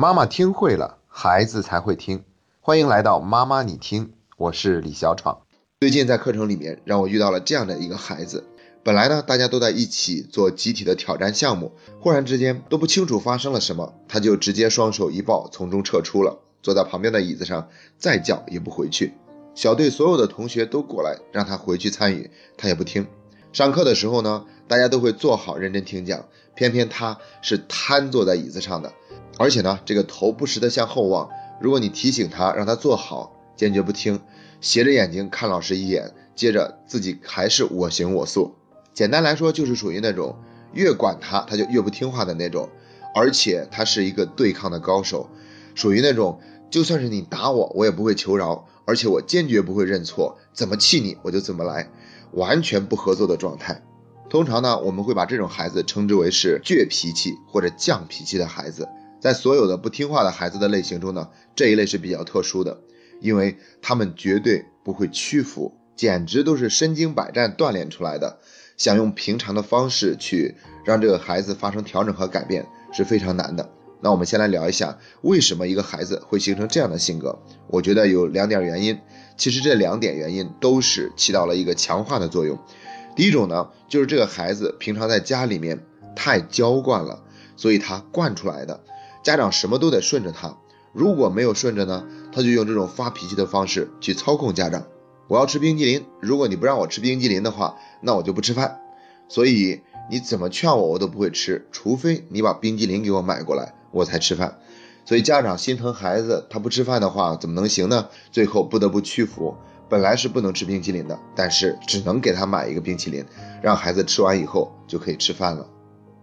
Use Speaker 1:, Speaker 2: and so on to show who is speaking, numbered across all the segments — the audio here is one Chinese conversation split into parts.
Speaker 1: 妈妈听会了，孩子才会听。欢迎来到妈妈你听，我是李小闯。最近在课程里面，让我遇到了这样的一个孩子。本来呢，大家都在一起做集体的挑战项目，忽然之间都不清楚发生了什么，他就直接双手一抱，从中撤出了，坐在旁边的椅子上，再叫也不回去。小队所有的同学都过来让他回去参与，他也不听。上课的时候呢，大家都会坐好认真听讲，偏偏他是瘫坐在椅子上的，而且呢，这个头不时的向后望。如果你提醒他让他坐好，坚决不听，斜着眼睛看老师一眼，接着自己还是我行我素。简单来说，就是属于那种越管他他就越不听话的那种，而且他是一个对抗的高手，属于那种就算是你打我，我也不会求饶，而且我坚决不会认错，怎么气你我就怎么来。完全不合作的状态，通常呢，我们会把这种孩子称之为是倔脾气或者犟脾气的孩子。在所有的不听话的孩子的类型中呢，这一类是比较特殊的，因为他们绝对不会屈服，简直都是身经百战锻炼出来的。想用平常的方式去让这个孩子发生调整和改变是非常难的。那我们先来聊一下，为什么一个孩子会形成这样的性格？我觉得有两点原因。其实这两点原因都是起到了一个强化的作用。第一种呢，就是这个孩子平常在家里面太娇惯了，所以他惯出来的。家长什么都得顺着他，如果没有顺着呢，他就用这种发脾气的方式去操控家长。我要吃冰激凌，如果你不让我吃冰激凌的话，那我就不吃饭。所以你怎么劝我，我都不会吃，除非你把冰激凌给我买过来，我才吃饭。所以家长心疼孩子，他不吃饭的话怎么能行呢？最后不得不屈服。本来是不能吃冰淇淋的，但是只能给他买一个冰淇淋，让孩子吃完以后就可以吃饭了。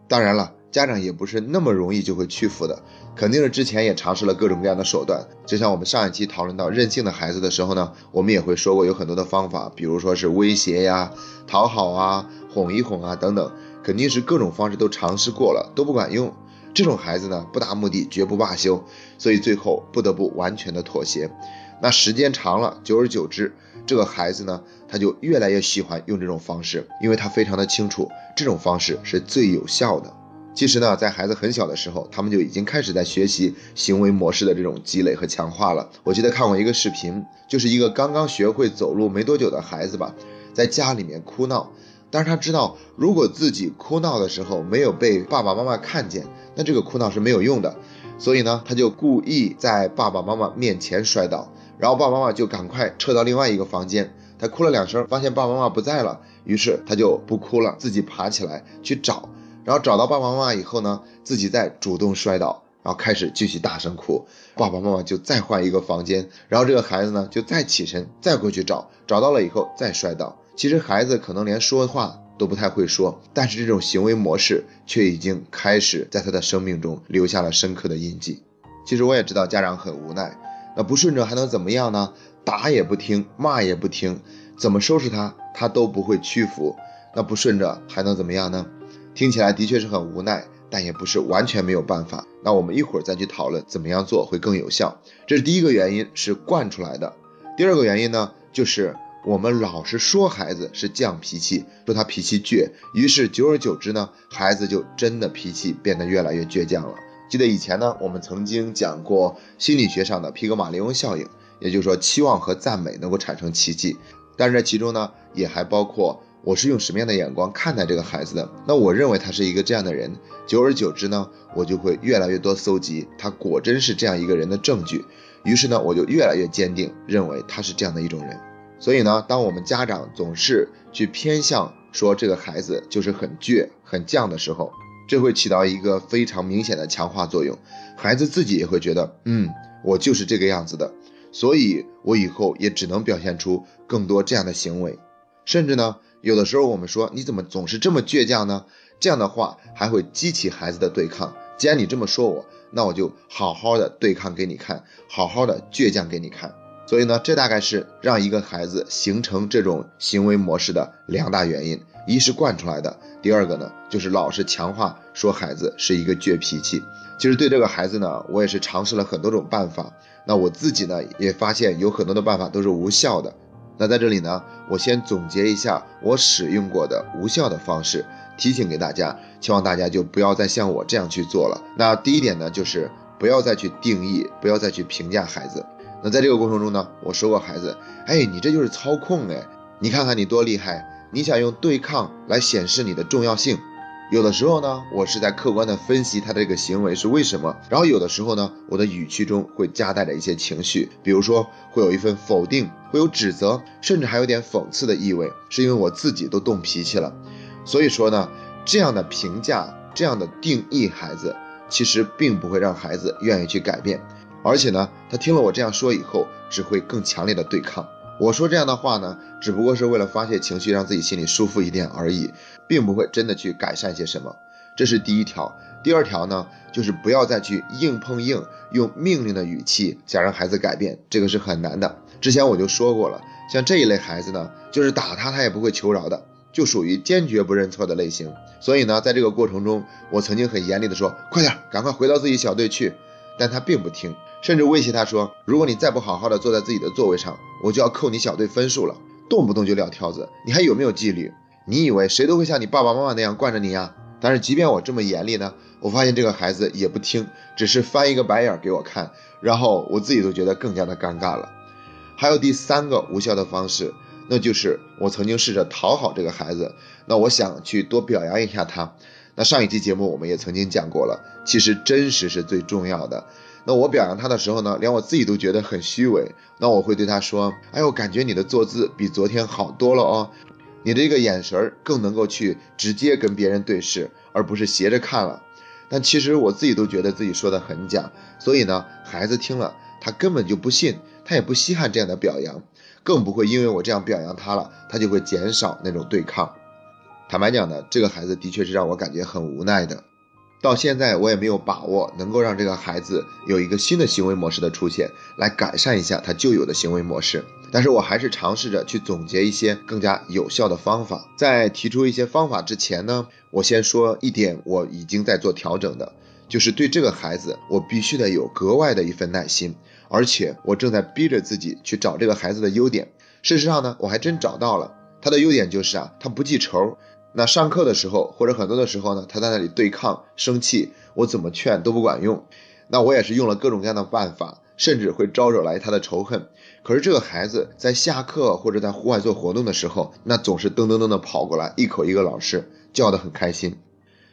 Speaker 1: 当然了，家长也不是那么容易就会屈服的，肯定是之前也尝试了各种各样的手段。就像我们上一期讨论到任性的孩子的时候呢，我们也会说过有很多的方法，比如说是威胁呀、讨好啊、哄一哄啊等等，肯定是各种方式都尝试过了，都不管用。这种孩子呢，不达目的绝不罢休，所以最后不得不完全的妥协。那时间长了，久而久之，这个孩子呢，他就越来越喜欢用这种方式，因为他非常的清楚这种方式是最有效的。其实呢，在孩子很小的时候，他们就已经开始在学习行为模式的这种积累和强化了。我记得看过一个视频，就是一个刚刚学会走路没多久的孩子吧，在家里面哭闹。但是他知道，如果自己哭闹的时候没有被爸爸妈妈看见，那这个哭闹是没有用的。所以呢，他就故意在爸爸妈妈面前摔倒，然后爸爸妈妈就赶快撤到另外一个房间。他哭了两声，发现爸爸妈妈不在了，于是他就不哭了，自己爬起来去找。然后找到爸爸妈妈以后呢，自己再主动摔倒，然后开始继续大声哭。爸爸妈妈就再换一个房间，然后这个孩子呢就再起身，再过去找，找到了以后再摔倒。其实孩子可能连说话都不太会说，但是这种行为模式却已经开始在他的生命中留下了深刻的印记。其实我也知道家长很无奈，那不顺着还能怎么样呢？打也不听，骂也不听，怎么收拾他，他都不会屈服。那不顺着还能怎么样呢？听起来的确是很无奈，但也不是完全没有办法。那我们一会儿再去讨论怎么样做会更有效。这是第一个原因，是惯出来的。第二个原因呢，就是。我们老是说孩子是犟脾气，说他脾气倔，于是久而久之呢，孩子就真的脾气变得越来越倔强了。记得以前呢，我们曾经讲过心理学上的皮格马利翁效应，也就是说期望和赞美能够产生奇迹。但是这其中呢，也还包括我是用什么样的眼光看待这个孩子的。那我认为他是一个这样的人，久而久之呢，我就会越来越多搜集他果真是这样一个人的证据，于是呢，我就越来越坚定认为他是这样的一种人。所以呢，当我们家长总是去偏向说这个孩子就是很倔、很犟的时候，这会起到一个非常明显的强化作用。孩子自己也会觉得，嗯，我就是这个样子的，所以我以后也只能表现出更多这样的行为。甚至呢，有的时候我们说你怎么总是这么倔强呢？这样的话还会激起孩子的对抗。既然你这么说我，那我就好好的对抗给你看，好好的倔强给你看。所以呢，这大概是让一个孩子形成这种行为模式的两大原因：一是惯出来的，第二个呢，就是老是强化说孩子是一个倔脾气。其实对这个孩子呢，我也是尝试了很多种办法。那我自己呢，也发现有很多的办法都是无效的。那在这里呢，我先总结一下我使用过的无效的方式，提醒给大家，希望大家就不要再像我这样去做了。那第一点呢，就是不要再去定义，不要再去评价孩子。那在这个过程中呢，我说过孩子，哎，你这就是操控哎，你看看你多厉害，你想用对抗来显示你的重要性。有的时候呢，我是在客观的分析他的这个行为是为什么，然后有的时候呢，我的语气中会夹带着一些情绪，比如说会有一份否定，会有指责，甚至还有点讽刺的意味，是因为我自己都动脾气了。所以说呢，这样的评价，这样的定义孩子，其实并不会让孩子愿意去改变，而且呢，他听了我这样说以后，只会更强烈的对抗。我说这样的话呢，只不过是为了发泄情绪，让自己心里舒服一点而已，并不会真的去改善些什么。这是第一条。第二条呢，就是不要再去硬碰硬，用命令的语气想让孩子改变，这个是很难的。之前我就说过了，像这一类孩子呢，就是打他他也不会求饶的，就属于坚决不认错的类型。所以呢，在这个过程中，我曾经很严厉的说，快点，赶快回到自己小队去。但他并不听。甚至威胁他说：“如果你再不好好的坐在自己的座位上，我就要扣你小队分数了。”动不动就撂挑子，你还有没有纪律？你以为谁都会像你爸爸妈妈那样惯着你呀？但是即便我这么严厉呢，我发现这个孩子也不听，只是翻一个白眼给我看，然后我自己都觉得更加的尴尬了。还有第三个无效的方式，那就是我曾经试着讨好这个孩子，那我想去多表扬一下他。那上一期节目我们也曾经讲过了，其实真实是最重要的。那我表扬他的时候呢，连我自己都觉得很虚伪。那我会对他说：“哎呦，感觉你的坐姿比昨天好多了哦，你的这个眼神更能够去直接跟别人对视，而不是斜着看了。”但其实我自己都觉得自己说的很假。所以呢，孩子听了他根本就不信，他也不稀罕这样的表扬，更不会因为我这样表扬他了，他就会减少那种对抗。坦白讲呢，这个孩子的确是让我感觉很无奈的。到现在我也没有把握能够让这个孩子有一个新的行为模式的出现，来改善一下他旧有的行为模式。但是我还是尝试着去总结一些更加有效的方法。在提出一些方法之前呢，我先说一点，我已经在做调整的，就是对这个孩子，我必须得有格外的一份耐心，而且我正在逼着自己去找这个孩子的优点。事实上呢，我还真找到了他的优点，就是啊，他不记仇。那上课的时候，或者很多的时候呢，他在那里对抗、生气，我怎么劝都不管用。那我也是用了各种各样的办法，甚至会招惹来他的仇恨。可是这个孩子在下课或者在户外做活动的时候，那总是噔噔噔的跑过来，一口一个老师，叫得很开心。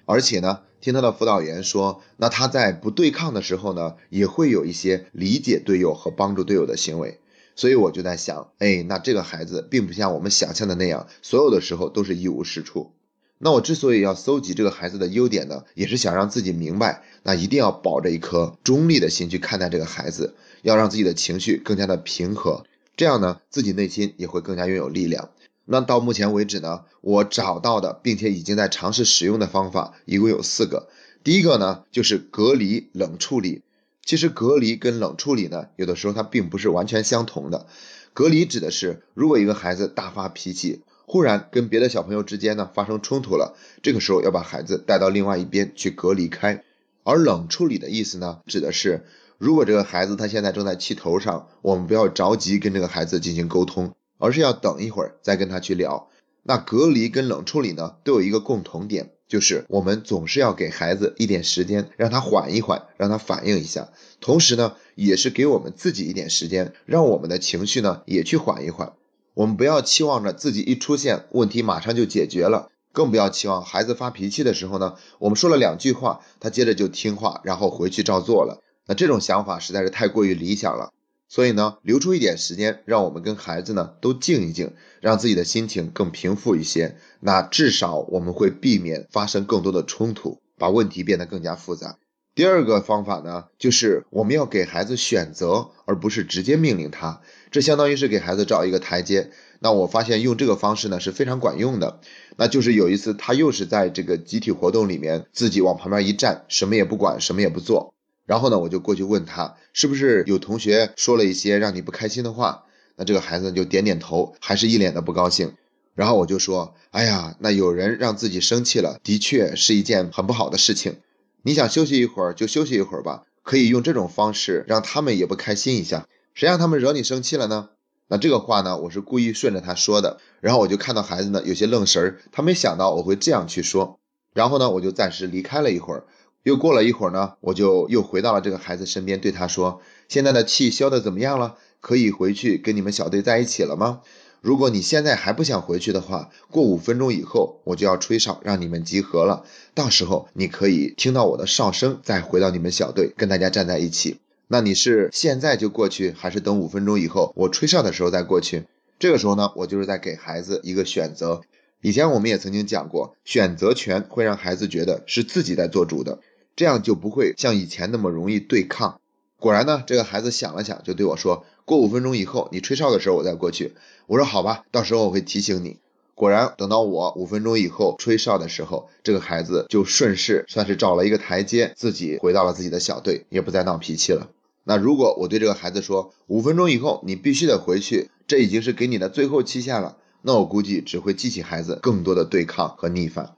Speaker 1: 而且呢，听他的辅导员说，那他在不对抗的时候呢，也会有一些理解队友和帮助队友的行为。所以我就在想，哎，那这个孩子并不像我们想象的那样，所有的时候都是一无是处。那我之所以要搜集这个孩子的优点呢，也是想让自己明白，那一定要保着一颗中立的心去看待这个孩子，要让自己的情绪更加的平和，这样呢，自己内心也会更加拥有力量。那到目前为止呢，我找到的并且已经在尝试使用的方法一共有四个。第一个呢，就是隔离冷处理。其实隔离跟冷处理呢，有的时候它并不是完全相同的。隔离指的是，如果一个孩子大发脾气，忽然跟别的小朋友之间呢发生冲突了，这个时候要把孩子带到另外一边去隔离开。而冷处理的意思呢，指的是，如果这个孩子他现在正在气头上，我们不要着急跟这个孩子进行沟通，而是要等一会儿再跟他去聊。那隔离跟冷处理呢，都有一个共同点。就是我们总是要给孩子一点时间，让他缓一缓，让他反应一下。同时呢，也是给我们自己一点时间，让我们的情绪呢也去缓一缓。我们不要期望着自己一出现问题马上就解决了，更不要期望孩子发脾气的时候呢，我们说了两句话，他接着就听话，然后回去照做了。那这种想法实在是太过于理想了。所以呢，留出一点时间，让我们跟孩子呢都静一静，让自己的心情更平复一些。那至少我们会避免发生更多的冲突，把问题变得更加复杂。第二个方法呢，就是我们要给孩子选择，而不是直接命令他。这相当于是给孩子找一个台阶。那我发现用这个方式呢是非常管用的。那就是有一次他又是在这个集体活动里面，自己往旁边一站，什么也不管，什么也不做。然后呢，我就过去问他，是不是有同学说了一些让你不开心的话？那这个孩子就点点头，还是一脸的不高兴。然后我就说，哎呀，那有人让自己生气了，的确是一件很不好的事情。你想休息一会儿就休息一会儿吧，可以用这种方式让他们也不开心一下。谁让他们惹你生气了呢？那这个话呢，我是故意顺着他说的。然后我就看到孩子呢有些愣神儿，他没想到我会这样去说。然后呢，我就暂时离开了一会儿。又过了一会儿呢，我就又回到了这个孩子身边，对他说：“现在的气消的怎么样了？可以回去跟你们小队在一起了吗？如果你现在还不想回去的话，过五分钟以后我就要吹哨让你们集合了，到时候你可以听到我的哨声，再回到你们小队跟大家站在一起。那你是现在就过去，还是等五分钟以后我吹哨的时候再过去？这个时候呢，我就是在给孩子一个选择。以前我们也曾经讲过，选择权会让孩子觉得是自己在做主的。这样就不会像以前那么容易对抗。果然呢，这个孩子想了想，就对我说：“过五分钟以后，你吹哨的时候我再过去。”我说：“好吧，到时候我会提醒你。”果然，等到我五分钟以后吹哨的时候，这个孩子就顺势算是找了一个台阶，自己回到了自己的小队，也不再闹脾气了。那如果我对这个孩子说：“五分钟以后你必须得回去，这已经是给你的最后期限了。”那我估计只会激起孩子更多的对抗和逆反。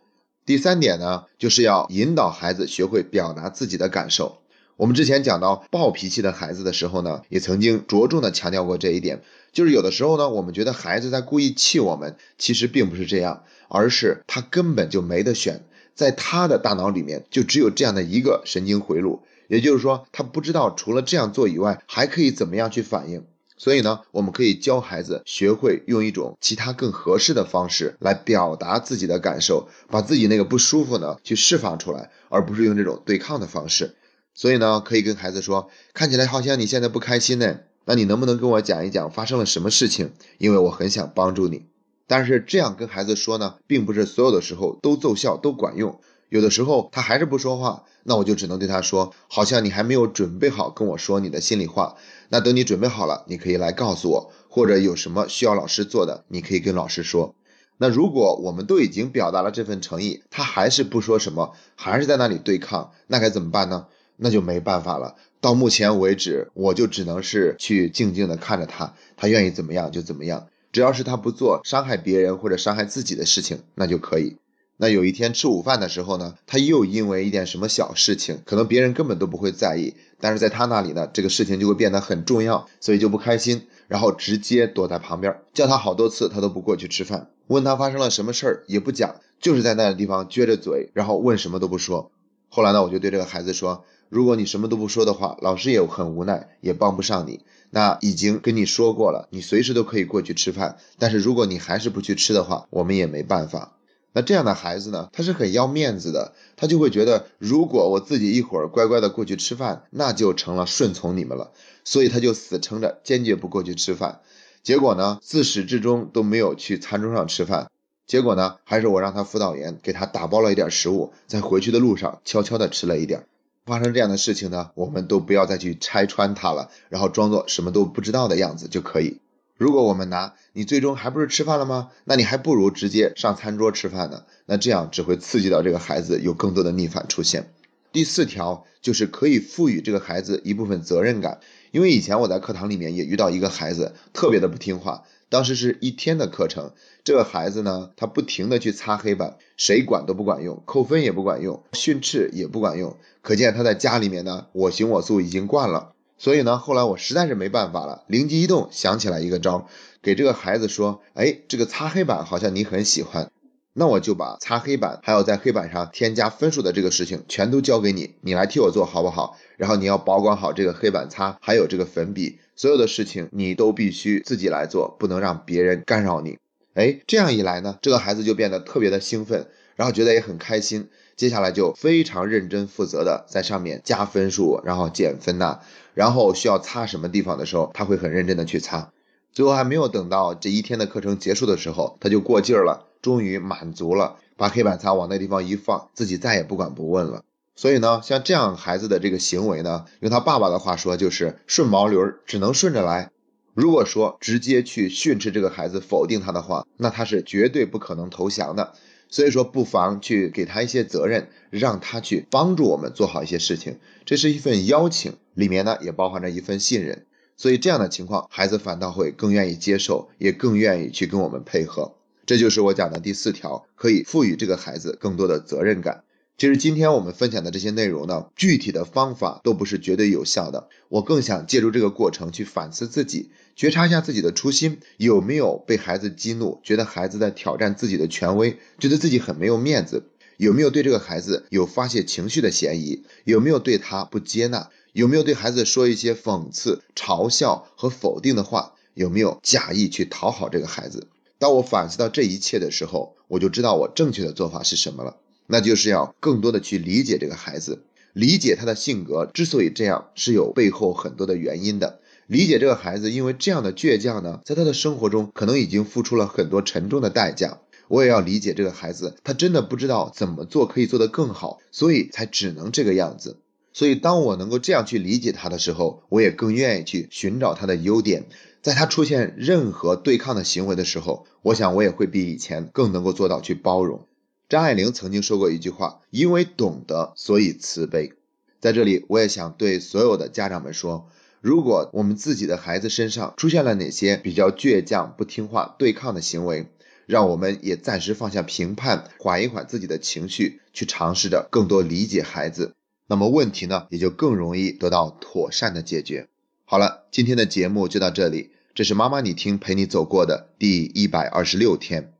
Speaker 1: 第三点呢，就是要引导孩子学会表达自己的感受。我们之前讲到暴脾气的孩子的时候呢，也曾经着重的强调过这一点，就是有的时候呢，我们觉得孩子在故意气我们，其实并不是这样，而是他根本就没得选，在他的大脑里面就只有这样的一个神经回路，也就是说，他不知道除了这样做以外，还可以怎么样去反应。所以呢，我们可以教孩子学会用一种其他更合适的方式来表达自己的感受，把自己那个不舒服呢去释放出来，而不是用这种对抗的方式。所以呢，可以跟孩子说，看起来好像你现在不开心呢，那你能不能跟我讲一讲发生了什么事情？因为我很想帮助你。但是这样跟孩子说呢，并不是所有的时候都奏效都管用。有的时候他还是不说话，那我就只能对他说，好像你还没有准备好跟我说你的心里话。那等你准备好了，你可以来告诉我，或者有什么需要老师做的，你可以跟老师说。那如果我们都已经表达了这份诚意，他还是不说什么，还是在那里对抗，那该怎么办呢？那就没办法了。到目前为止，我就只能是去静静的看着他，他愿意怎么样就怎么样，只要是他不做伤害别人或者伤害自己的事情，那就可以。那有一天吃午饭的时候呢，他又因为一点什么小事情，可能别人根本都不会在意，但是在他那里呢，这个事情就会变得很重要，所以就不开心，然后直接躲在旁边，叫他好多次，他都不过去吃饭，问他发生了什么事儿也不讲，就是在那个地方撅着嘴，然后问什么都不说。后来呢，我就对这个孩子说，如果你什么都不说的话，老师也很无奈，也帮不上你。那已经跟你说过了，你随时都可以过去吃饭，但是如果你还是不去吃的话，我们也没办法。那这样的孩子呢，他是很要面子的，他就会觉得，如果我自己一会儿乖乖的过去吃饭，那就成了顺从你们了，所以他就死撑着，坚决不过去吃饭。结果呢，自始至终都没有去餐桌上吃饭。结果呢，还是我让他辅导员给他打包了一点食物，在回去的路上悄悄的吃了一点。发生这样的事情呢，我们都不要再去拆穿他了，然后装作什么都不知道的样子就可以。如果我们拿你最终还不是吃饭了吗？那你还不如直接上餐桌吃饭呢。那这样只会刺激到这个孩子有更多的逆反出现。第四条就是可以赋予这个孩子一部分责任感，因为以前我在课堂里面也遇到一个孩子特别的不听话，当时是一天的课程，这个孩子呢，他不停的去擦黑板，谁管都不管用，扣分也不管用，训斥也不管用，可见他在家里面呢我行我素已经惯了。所以呢，后来我实在是没办法了，灵机一动想起来一个招，给这个孩子说：“哎，这个擦黑板好像你很喜欢，那我就把擦黑板还有在黑板上添加分数的这个事情全都交给你，你来替我做好不好？然后你要保管好这个黑板擦，还有这个粉笔，所有的事情你都必须自己来做，不能让别人干扰你。哎，这样一来呢，这个孩子就变得特别的兴奋，然后觉得也很开心。”接下来就非常认真负责的在上面加分数，然后减分呐，然后需要擦什么地方的时候，他会很认真的去擦。最后还没有等到这一天的课程结束的时候，他就过劲儿了，终于满足了，把黑板擦往那地方一放，自己再也不管不问了。所以呢，像这样孩子的这个行为呢，用他爸爸的话说就是顺毛驴儿，只能顺着来。如果说直接去训斥这个孩子，否定他的话，那他是绝对不可能投降的。所以说，不妨去给他一些责任，让他去帮助我们做好一些事情。这是一份邀请，里面呢也包含着一份信任。所以这样的情况，孩子反倒会更愿意接受，也更愿意去跟我们配合。这就是我讲的第四条，可以赋予这个孩子更多的责任感。其实今天我们分享的这些内容呢，具体的方法都不是绝对有效的。我更想借助这个过程去反思自己，觉察一下自己的初心有没有被孩子激怒，觉得孩子在挑战自己的权威，觉得自己很没有面子，有没有对这个孩子有发泄情绪的嫌疑？有没有对他不接纳？有没有对孩子说一些讽刺、嘲笑和否定的话？有没有假意去讨好这个孩子？当我反思到这一切的时候，我就知道我正确的做法是什么了。那就是要更多的去理解这个孩子，理解他的性格之所以这样，是有背后很多的原因的。理解这个孩子，因为这样的倔强呢，在他的生活中可能已经付出了很多沉重的代价。我也要理解这个孩子，他真的不知道怎么做可以做得更好，所以才只能这个样子。所以当我能够这样去理解他的时候，我也更愿意去寻找他的优点。在他出现任何对抗的行为的时候，我想我也会比以前更能够做到去包容。张爱玲曾经说过一句话：“因为懂得，所以慈悲。”在这里，我也想对所有的家长们说。如果我们自己的孩子身上出现了哪些比较倔强、不听话、对抗的行为，让我们也暂时放下评判，缓一缓自己的情绪，去尝试着更多理解孩子，那么问题呢也就更容易得到妥善的解决。好了，今天的节目就到这里，这是妈妈你听陪你走过的第一百二十六天。